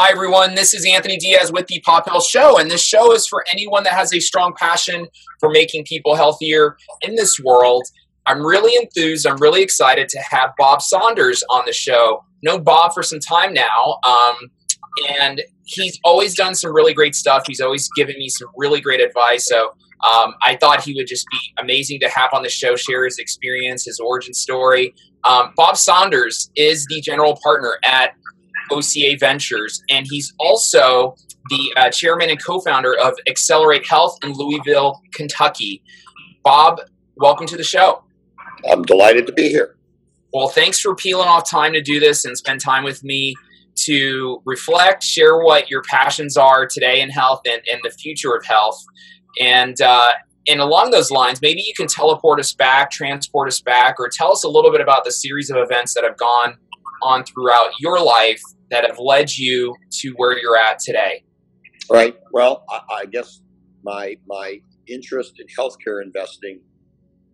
Hi, everyone. This is Anthony Diaz with the Pop Health Show, and this show is for anyone that has a strong passion for making people healthier in this world. I'm really enthused. I'm really excited to have Bob Saunders on the show. Known Bob for some time now, um, and he's always done some really great stuff. He's always given me some really great advice. So um, I thought he would just be amazing to have on the show, share his experience, his origin story. Um, Bob Saunders is the general partner at OCA Ventures, and he's also the uh, chairman and co-founder of Accelerate Health in Louisville, Kentucky. Bob, welcome to the show. I'm delighted to be here. Well, thanks for peeling off time to do this and spend time with me to reflect, share what your passions are today in health and, and the future of health. And uh, and along those lines, maybe you can teleport us back, transport us back, or tell us a little bit about the series of events that have gone on throughout your life that have led you to where you're at today. Right. Well, I, I guess my my interest in healthcare investing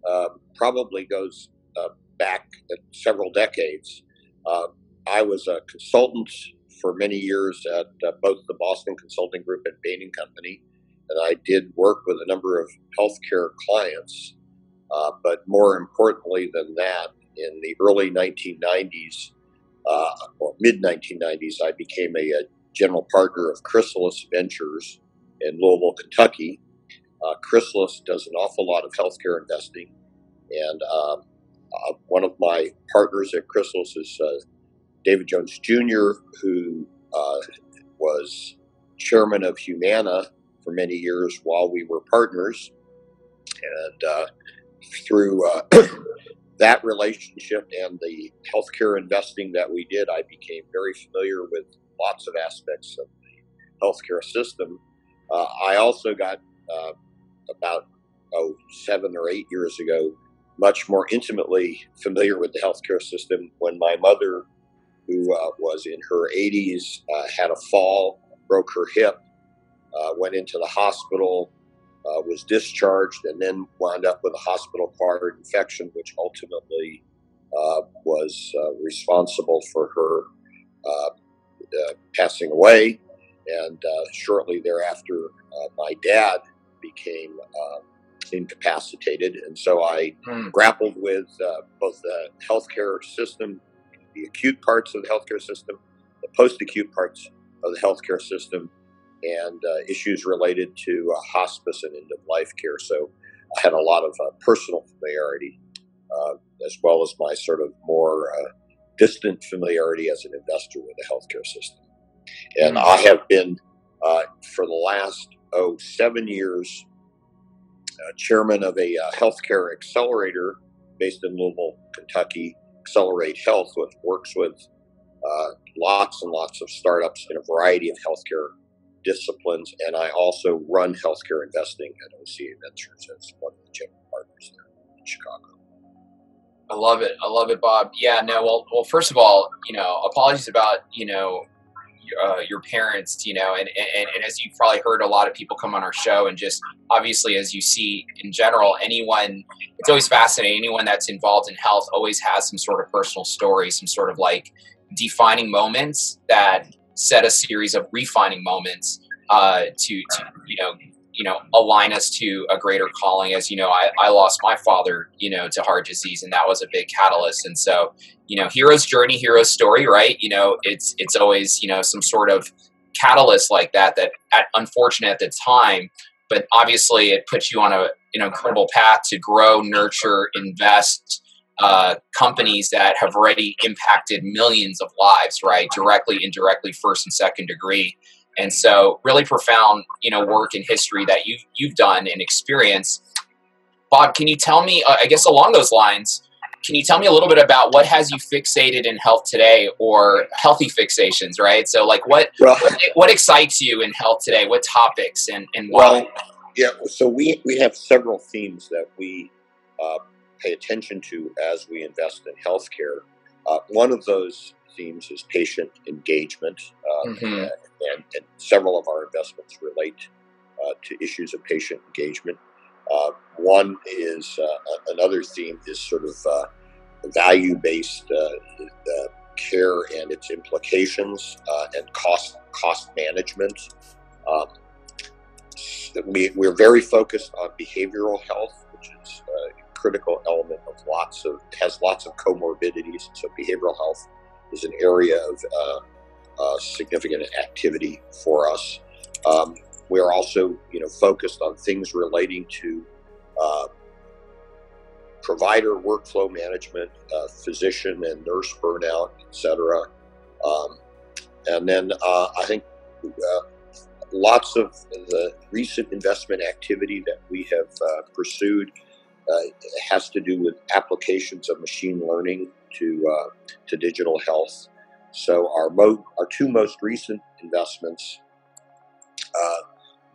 uh, probably goes uh, back several decades. Uh, I was a consultant for many years at uh, both the Boston Consulting Group and Bain and Company, and I did work with a number of healthcare clients. Uh, but more importantly than that, in the early 1990s uh, mid 1990s, I became a, a, general partner of Chrysalis Ventures in Louisville, Kentucky. Uh, Chrysalis does an awful lot of healthcare investing, and um, uh, one of my partners at Chrysalis is uh, David Jones Jr., who uh, was chairman of Humana for many years while we were partners. And uh, through that relationship and the healthcare investing that we did, I became very familiar with lots of aspects of the healthcare system. Uh, I also got uh, about oh seven or eight years ago much more intimately familiar with the healthcare system when my mother who uh, was in her 80s, uh, had a fall, broke her hip, uh, went into the hospital, uh, was discharged, and then wound up with a hospital acquired infection, which ultimately uh, was uh, responsible for her passing away. And shortly thereafter, my dad became incapacitated. And so I hmm. grappled with both the healthcare system the acute parts of the healthcare system, the post acute parts of the healthcare system, and uh, issues related to uh, hospice and end of life care. So I had a lot of uh, personal familiarity, uh, as well as my sort of more uh, distant familiarity as an investor with the healthcare system. And mm-hmm. I have been, uh, for the last, oh, seven years, chairman of a healthcare accelerator based in Louisville, Kentucky, Accelerate Health, which works with uh, lots and lots of startups in a variety of healthcare disciplines. And I also run healthcare investing at OCA Ventures as one of the general partners there in Chicago. I love it. I love it, Bob. Yeah, no, well, well, first of all, you know, apologies about, you know, uh, your parents, you know, and, and, and as you've probably heard a lot of people come on our show and just obviously as you see in general, anyone, it's always fascinating. Anyone that's involved in health always has some sort of personal story, some sort of like defining moments that set a series of refining moments uh, to, to, you know, you know align us to a greater calling. As you know I, I lost my father you know to heart disease and that was a big catalyst. And so you know hero's journey hero's story right? You know it's it's always you know some sort of catalyst like that that at unfortunate at the time but obviously it puts you on a an incredible path to grow nurture invest uh, companies that have already impacted millions of lives right directly indirectly first and second degree and so, really profound, you know, work in history that you've you've done and experience. Bob, can you tell me? Uh, I guess along those lines, can you tell me a little bit about what has you fixated in health today, or healthy fixations? Right. So, like, what well, what, what, excites you in health today? What topics and and why? Well, yeah. So we we have several themes that we uh, pay attention to as we invest in healthcare. Uh, one of those themes is patient engagement. Uh, mm-hmm and, and several of our investments relate uh, to issues of patient engagement. Uh, one is uh, another theme is sort of uh, value based uh, care and its implications uh, and cost cost management. Um, we, we're very focused on behavioral health, which is critical element of lots of has lots of comorbidities. So behavioral health is an area of uh, uh, significant activity for us. Um, we are also, you know, focused on things relating to uh, provider workflow management, uh, physician and nurse burnout, etc. Um, and then uh, I think uh, lots of the recent investment activity that we have pursued uh, has to do with applications of machine learning to uh, to digital health. So our mo- our two most recent investments,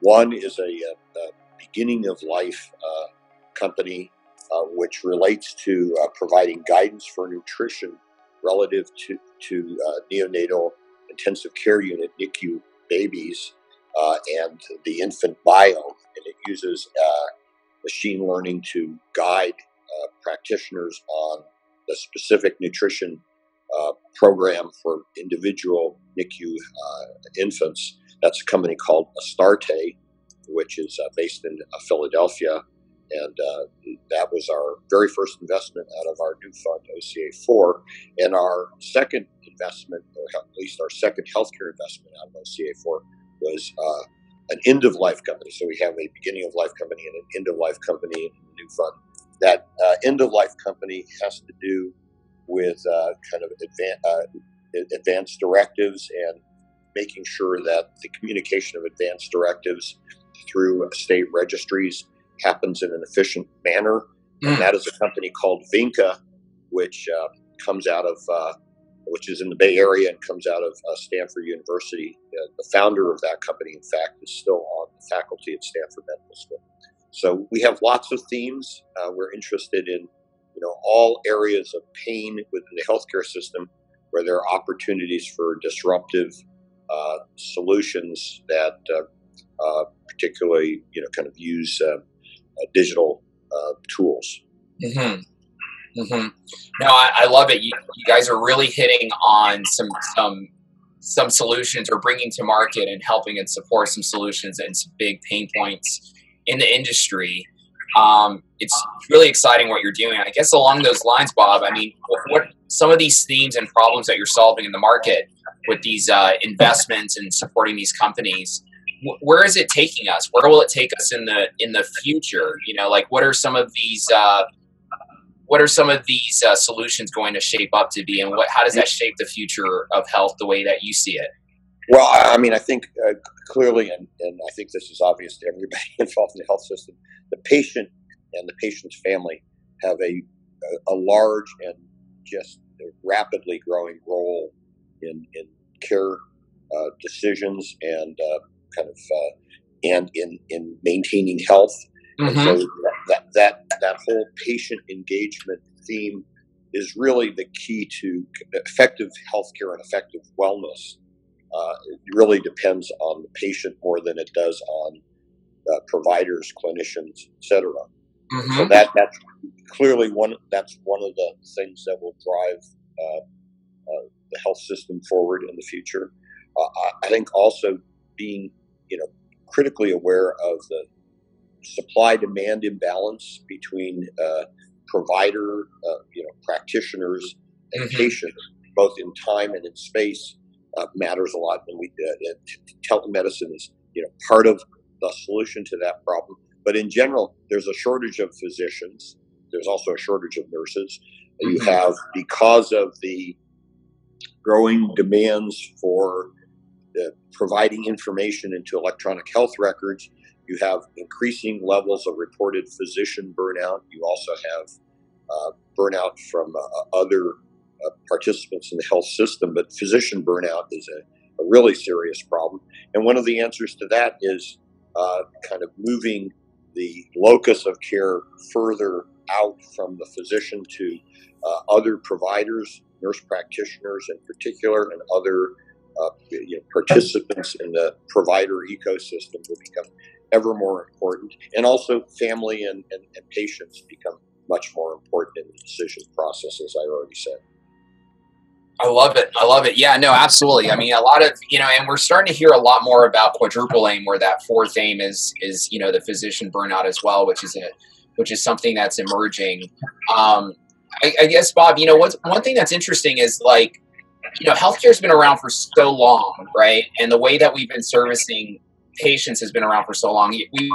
one is a, a, beginning of life company uh, which relates to uh, providing guidance for nutrition relative to, to uh, neonatal intensive care unit NICU babies uh, and the infant bio. And it uses uh, machine learning to guide uh, practitioners on the specific nutrition uh, program for individual NICU uh, infants. That's a company called Astarte, which is based in Philadelphia and uh, that was our very first investment out of our new fund, OCA4. And our second investment, or at least our second healthcare investment out of OCA4, was uh, an end of life company. So we have a beginning of life company and an end of life company in the new fund. That uh, end of life company has to do with uh, kind of advan- uh, advanced directives and making sure that the communication of advanced directives through state registries happens in an efficient manner. Mm. And that is a company called Vynca, which uh, comes out of, uh, which is in the Bay Area and comes out of uh, Stanford University. Uh, the founder of that company, in fact, is still on the faculty at Stanford Medical School. So we have lots of themes. Uh, we're interested in, you know, all areas of pain within the healthcare system where there are opportunities for disruptive uh, solutions that particularly, you know, kind of use uh, digital uh, tools. Mm-hmm. Mm-hmm. No, I, I, love it. You, you, guys are really hitting on some some some solutions or bringing to market and helping and support some solutions and some big pain points in the industry. Um, it's really exciting what you're doing. I guess along those lines, Bob. I mean, what, what some of these themes and problems that you're solving in the market with these uh, investments and supporting these companies where is it taking us? Where will it take us in the in the future? You know, like what are some of these uh, what are some of these uh, solutions going to shape up to be, and what how does that shape the future of health the way that you see it? Well, I mean, I think uh, clearly, and, and I think this is obvious to everybody involved in the health system, the patient and the patient's family have a a, large and just rapidly growing role in in care uh, decisions and uh, kind of uh, and in in maintaining health. Mm-hmm. So that that that whole patient engagement theme is really the key to effective healthcare and effective wellness. Uh, it really depends on the patient more than it does on uh, providers, clinicians, etc. Mm-hmm. So that that's clearly one. That's one of the things that will drive uh, uh the health system forward in the future. Uh, I think also being you know, critically aware of the supply demand imbalance between uh, provider, uh, you know, practitioners and mm-hmm. patients, both in time and in space, uh, matters a lot. And we telemedicine is you know part of the solution to that problem. But in general, there's a shortage of physicians. There's also a shortage of nurses. Mm-hmm. You have because of the growing demands for uh, providing information into electronic health records. You have increasing levels of reported physician burnout. You also have uh, burnout from uh, other uh, participants in the health system, but physician burnout is a, a, really serious problem. And one of the answers to that is uh, kind of moving the locus of care further out from the physician to uh, other providers, nurse practitioners in particular, and other uh, you know, participants in the provider ecosystem will become ever more important. And also, family and, and, and patients become much more important in the decision process, as I already said. I love it. I love it. Yeah, no, absolutely. I mean, a lot of you know, and we're starting to hear a lot more about quadruple aim, where that fourth aim is is you know the physician burnout as well, which is a which is something that's emerging. Um, I, I guess, Bob, you know, what's one thing that's interesting is like, you know, healthcare's been around for so long, right? And the way that we've been servicing patients has been around for so long. We,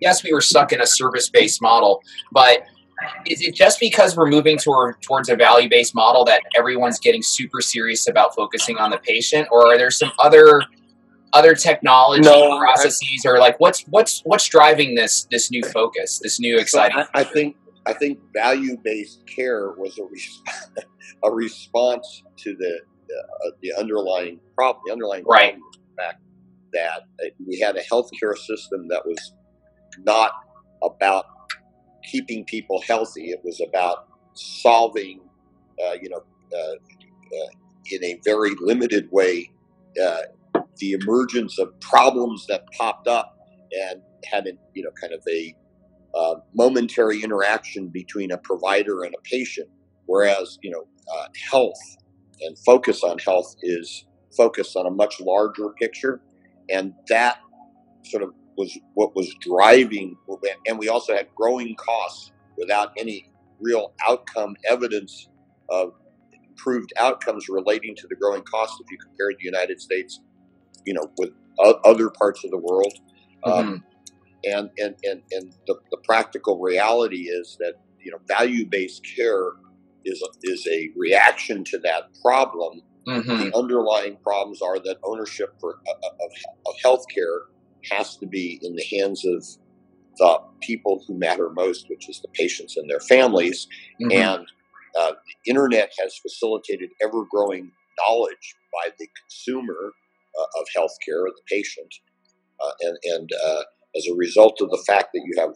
yes, we were stuck in a service based model, but is it just because we're moving toward, towards a value based model that everyone's getting super serious about focusing on the patient, or are there some other other technology no, processes, I, or like what's what's what's driving this this new focus, this new exciting? I, I, think I think value based care was a resp- a response to the uh, the underlying problem, the underlying right. problem, the fact that we had a healthcare system that was not about keeping people healthy. It was about solving, uh, you know, uh, uh, in a very limited way, uh, the emergence of problems that popped up and had, a, you know, kind of a uh, momentary interaction between a provider and a patient. Whereas, you know, uh, health and focus on health is focused on a much larger picture, and that sort of was what was driving, and we also had growing costs without any real outcome evidence of improved outcomes relating to the growing costs if you compare the United States, you know, with other parts of the world. Um, mm-hmm. Um, and and, and, and the, the practical reality is that, you know, value-based care is a, is a reaction to that problem. Mm-hmm. The underlying problems are that ownership for, of, of healthcare has to be in the hands of the people who matter most, which is the patients and their families. Mm-hmm. And uh, the internet has facilitated ever growing knowledge by the consumer uh, of healthcare, the patient. Uh, and and uh, as a result of the fact that you have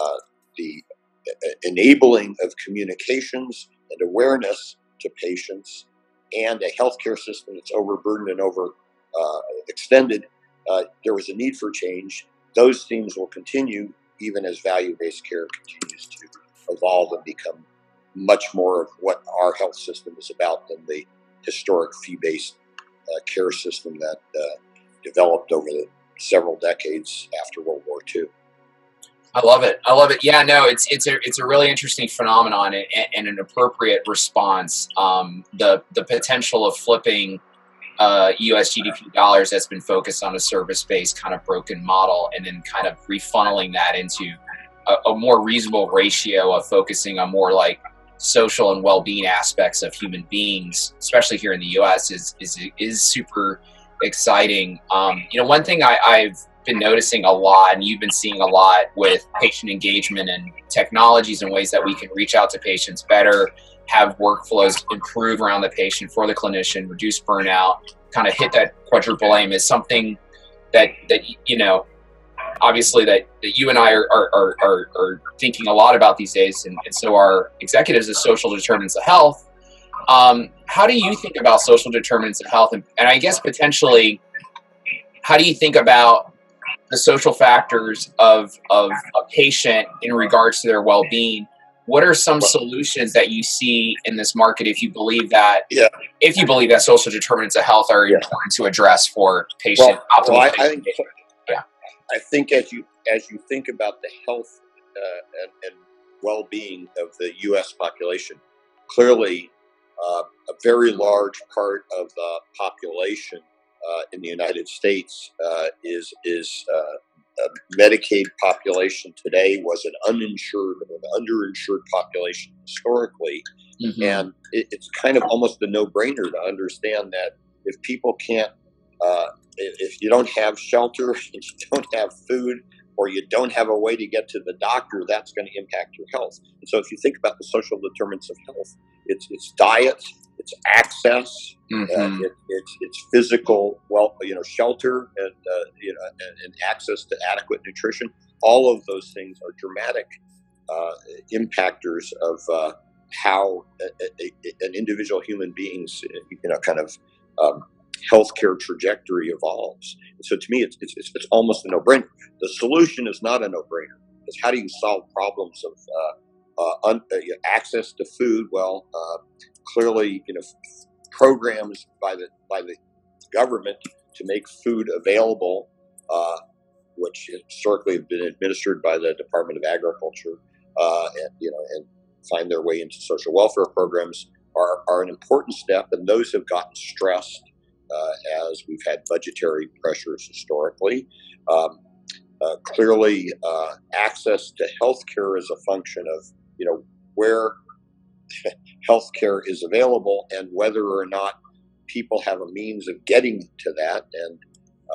uh, the uh, enabling of communications and awareness to patients and a healthcare system that's overburdened and over extended, uh, there was a need for change. Those themes will continue even as value based care continues to evolve and become much more of what our health system is about than the historic fee based uh, care system that uh, developed over the several decades after World War II. I love it. I love it. Yeah, no, it's it's a it's a really interesting phenomenon and, and an appropriate response. Um, the the potential of flipping uh, US GDP dollars that's been focused on a service based kind of broken model and then kind of refunneling that into a, a more reasonable ratio of focusing on more like social and well-being aspects of human beings, especially here in the U.S., is is is super exciting. Um, you know, one thing I, I've been noticing a lot, and you've been seeing a lot with patient engagement and technologies and ways that we can reach out to patients better have workflows improve around the patient for the clinician, reduce burnout, kind of hit that quadruple aim is something that that you know obviously that, that you and I are, are, are, are thinking a lot about these days, and, and so are executives as social determinants of health. Um, how do you think about social determinants of health, and, and I guess potentially, how do you think about the social factors of of a patient in regards to their well being? what are some solutions that you see in this market if you believe that yeah. if you believe that social determinants of health are yeah. important to address for patient well, optimal well, I, I think, yeah i think as you as you think about the health uh, and, and, well-being of the us population clearly uh, a very large part of the population uh, in the united states uh, is is uh, Medicaid population today was an uninsured or an underinsured population historically. Mm-hmm. And it, it's kind of almost a no brainer to understand that if people can't, uh, if you don't have shelter, if you don't have food, or you don't have a way to get to the doctor, that's going to impact your health. And so if you think about the social determinants of health, it's, it's diet, it's access, uh, mm-hmm. it, it's it's physical well you know shelter and uh, you know and, and, access to adequate nutrition. All of those things are dramatic uh, impactors of uh, how a, a, an individual human being's you know kind of um, healthcare trajectory evolves. So to me, it's, it's, it's almost a no-brainer. The solution is not a no-brainer. It's how do you solve problems of uh, uh, un, uh, access to food? Well, uh, clearly, you know, programs by the by the government to make food available, uh, which historically have been administered by the Department of Agriculture, uh, and you know, and find their way into social welfare programs are, are an important step, and those have gotten stressed uh, as we've had budgetary pressures historically. Um, uh, clearly, uh, access to healthcare is a function of you know where healthcare is available and whether or not people have a means of getting to that. And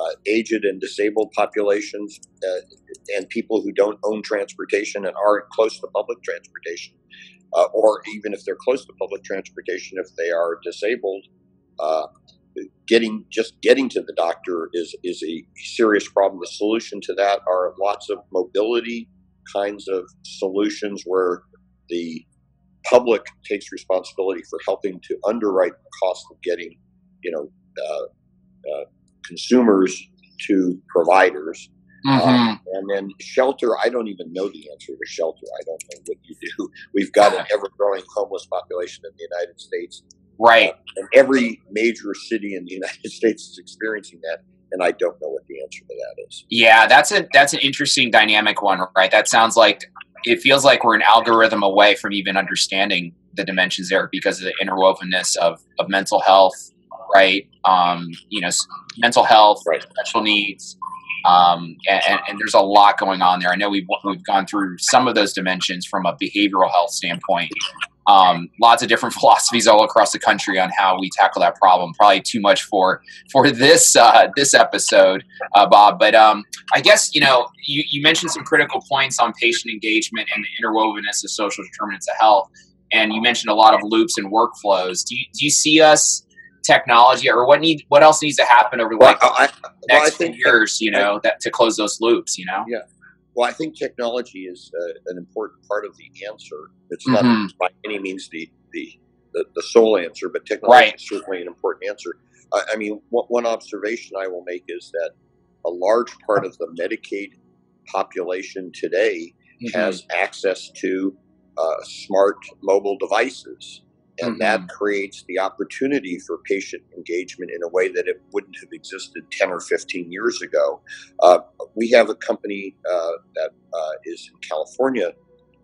uh, aged and disabled populations uh, and people who don't own transportation and aren't close to public transportation, uh, or even if they're close to public transportation, if they are disabled, uh, getting just getting to the doctor is is a serious problem. The solution to that are lots of mobility kinds of solutions where the public takes responsibility for helping to underwrite the cost of getting, you know, uh, uh, consumers to providers. Mm-hmm. Um, and then shelter, I don't even know the answer to shelter. I don't know what you do. We've got an ever growing homeless population in the United States. Right. Uh, and every major city in the United States is experiencing that. And I don't know what the answer to that is. Yeah, that's a that's an interesting dynamic one, right? That sounds like it feels like we're an algorithm away from even understanding the dimensions there because of the interwovenness of, of mental health, right? Um, you know, mental health, right. special needs, um, and, and, there's a lot going on there. I know we've we've gone through some of those dimensions from a behavioral health standpoint. Um, lots of different philosophies all across the country on how we tackle that problem. Probably too much for for this uh, this episode, uh, Bob. But um, I guess you know you, you mentioned some critical points on patient engagement and the interwovenness of social determinants of health, and you mentioned a lot of loops and workflows. Do you, do you see us technology or what need what else needs to happen over like well, I, the next well, years you know that to close those loops you know yeah well i think technology is uh, an important part of the answer it's mm-hmm. not by any means the, the the, the sole answer but technology right. is certainly an important answer I, I mean one observation i will make is that a large part of the medicaid population today mm-hmm. has access to uh, smart mobile devices and mm-hmm. that creates the opportunity for patient engagement in a way that it wouldn't have existed 10 or 15 years ago. Uh, we have a company uh, that uh, is in California,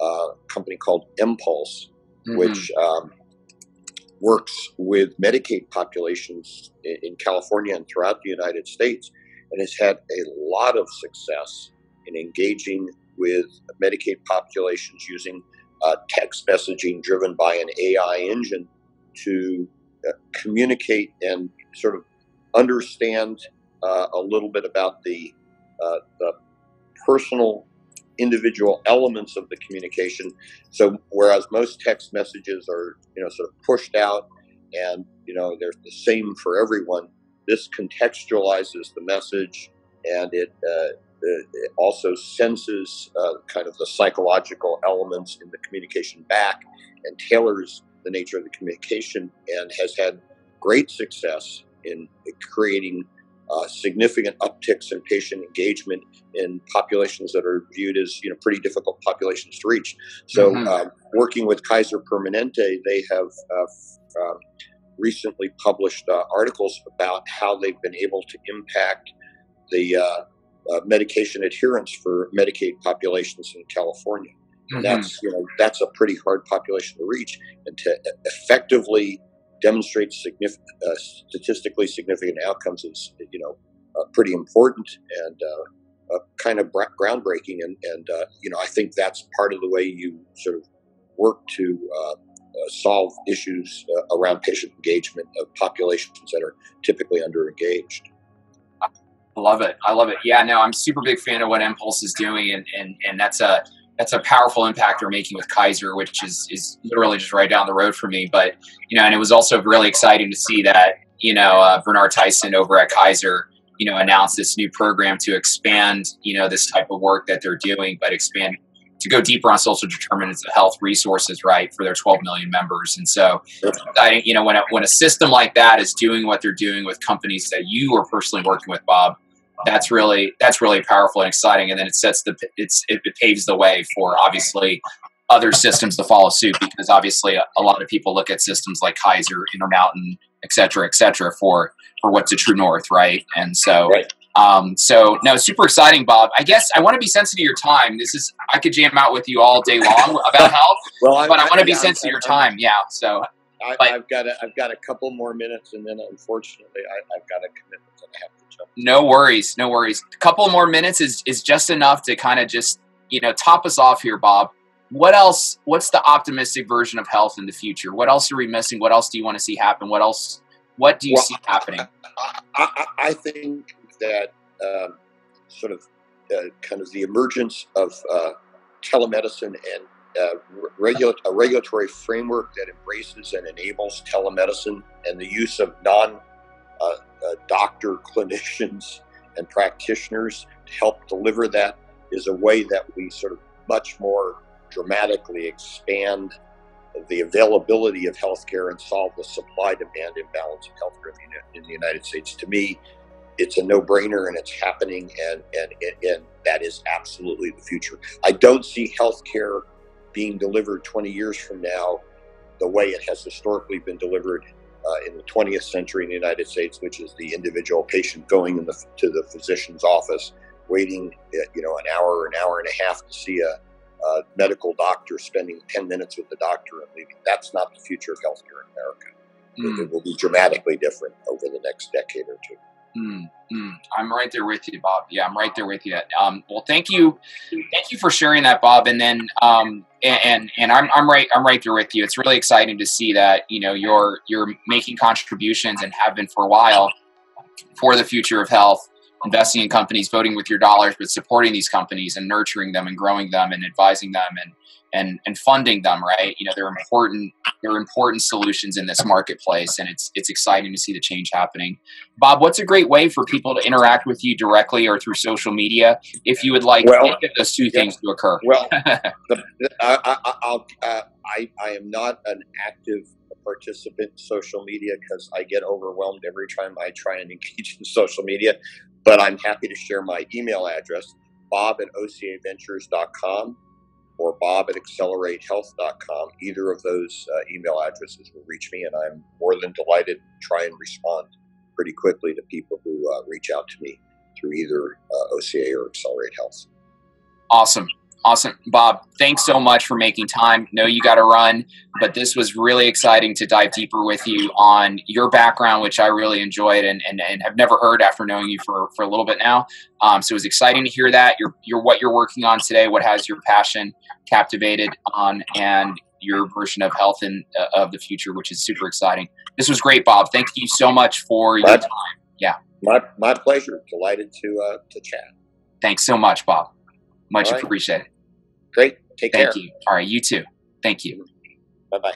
uh, a company called mPulse, mm-hmm. which um, works with Medicaid populations in, in California and throughout the United States and has had a lot of success in engaging with Medicaid populations using uh, text messaging driven by an AI engine to uh, communicate and sort of understand uh, a little bit about the, uh, the personal individual elements of the communication. So whereas most text messages are you know sort of pushed out and you know they're the same for everyone, this contextualizes the message and it uh, it also senses uh, kind of the psychological elements in the communication back and tailors the nature of the communication and has had great success in creating uh, significant upticks in patient engagement in populations that are viewed as you know pretty difficult populations to reach. So, mm-hmm. uh, working with Kaiser Permanente, they have uh, um, recently published uh, articles about how they've been able to impact the uh, medication adherence for Medicaid populations in California. Mm-hmm. That's you know that's a pretty hard population to reach, and to effectively demonstrate significant, uh, statistically significant outcomes is you know uh, pretty important and uh, uh, kind of groundbreaking. And, and uh, you know I think that's part of the way you sort of work to solve issues around patient engagement of populations that are typically underengaged. Love it. I love it. Yeah, no, I'm super big fan of what mPulse is doing, and and and that's a that's a powerful impact they're making with Kaiser, which is is literally just right down the road for me. But you know, and it was also really exciting to see that you know uh, Bernard Tyson over at Kaiser, you know, announced this new program to expand you know this type of work that they're doing, but expand to go deeper on social determinants of health resources, right, for their 12 million members. And so, I, you know, when a, when a system like that is doing what they're doing with companies that you are personally working with, Bob, that's really that's really powerful and exciting. And then it sets the it's it, it paves the way for obviously other systems to follow suit because obviously a, a, lot of people look at systems like Kaiser, Intermountain, et cetera, et cetera, for for what's a true north, right? And so, Right. um, so no, super exciting, Bob. I guess I want to be sensitive to your time. This is I could jam out with you all day long about health, Well, but I want to be sensitive to your time. Yeah. So I, I've got a, I've got a couple more minutes, and then unfortunately, I, I've got a commitment that I have to jump. no worries, no worries. A couple more minutes is is just enough to kind of just you know top us off here, Bob. What else? What's the optimistic version of health in the future? What else are we missing? What else do you want to see happen? What else? What do you Well, see happening? I, I, I think that um, sort of uh, kind of the emergence of uh, telemedicine and uh, re- regula- a regulatory framework that embraces and enables telemedicine and the use of non uh, uh, doctor clinicians and practitioners to help deliver that is a way that we sort of much more dramatically expand the availability of healthcare and solve the supply demand imbalance of healthcare in the, United States. To me, it's a no brainer and it's happening, and, and, and, and that is absolutely the future. I don't see healthcare being delivered 20 years from now the way it has historically been delivered uh, in the 20th century in the United States, which is the individual patient going in the, to the physician's office, waiting, uh, you know, an hour, an hour and a half to see a, a medical doctor, spending 10 minutes with the doctor and leaving. That's not the future of healthcare in America. Mm, It will be dramatically different over the next decade or two. Mm, mm. I'm right there with you, Bob. Yeah, I'm right there with you. Um, well, thank you, thank you for sharing that, Bob. And then, um, and, and I'm I'm right I'm right there with you. It's really exciting to see that you know you're you're making contributions and have been for a while for the future of health, investing in companies, voting with your dollars, but supporting these companies and nurturing them and growing them and advising them and and and funding them. Right? You know, they're important. They're important solutions in this marketplace, and it's it's exciting to see the change happening. Bob, what's a great way for people to interact with you directly or through social media if you would like Well, those two things to occur? Well, the, I, I, I'll, uh, I, I am not an active participant in social media because I get overwhelmed every time I try and engage in social media. But I'm happy to share my email address, bob at ocaventures.com or bob at acceleratehealth.com. Either of those uh, email addresses will reach me, and I'm more than delighted to try and respond pretty quickly to people who uh, reach out to me through either uh, OCA or Accelerate Health. Awesome. Awesome. Bob, thanks so much for making time. Know you got to run, but this was really exciting to dive deeper with you on your background, which I really enjoyed and, and, and have never heard after knowing you for, for a little bit now. Um, so it was exciting to hear that. Your, your, what you're working on today, what has your passion captivated on, and your version of health and uh, of the future, which is super exciting. This was great, Bob. Thank you so much for your time. My, my pleasure. Delighted to uh, to chat. Thanks so much, Bob. Much right. appreciated. Great. Take Thank care. Thank you. All right, you too. Thank you. Bye bye.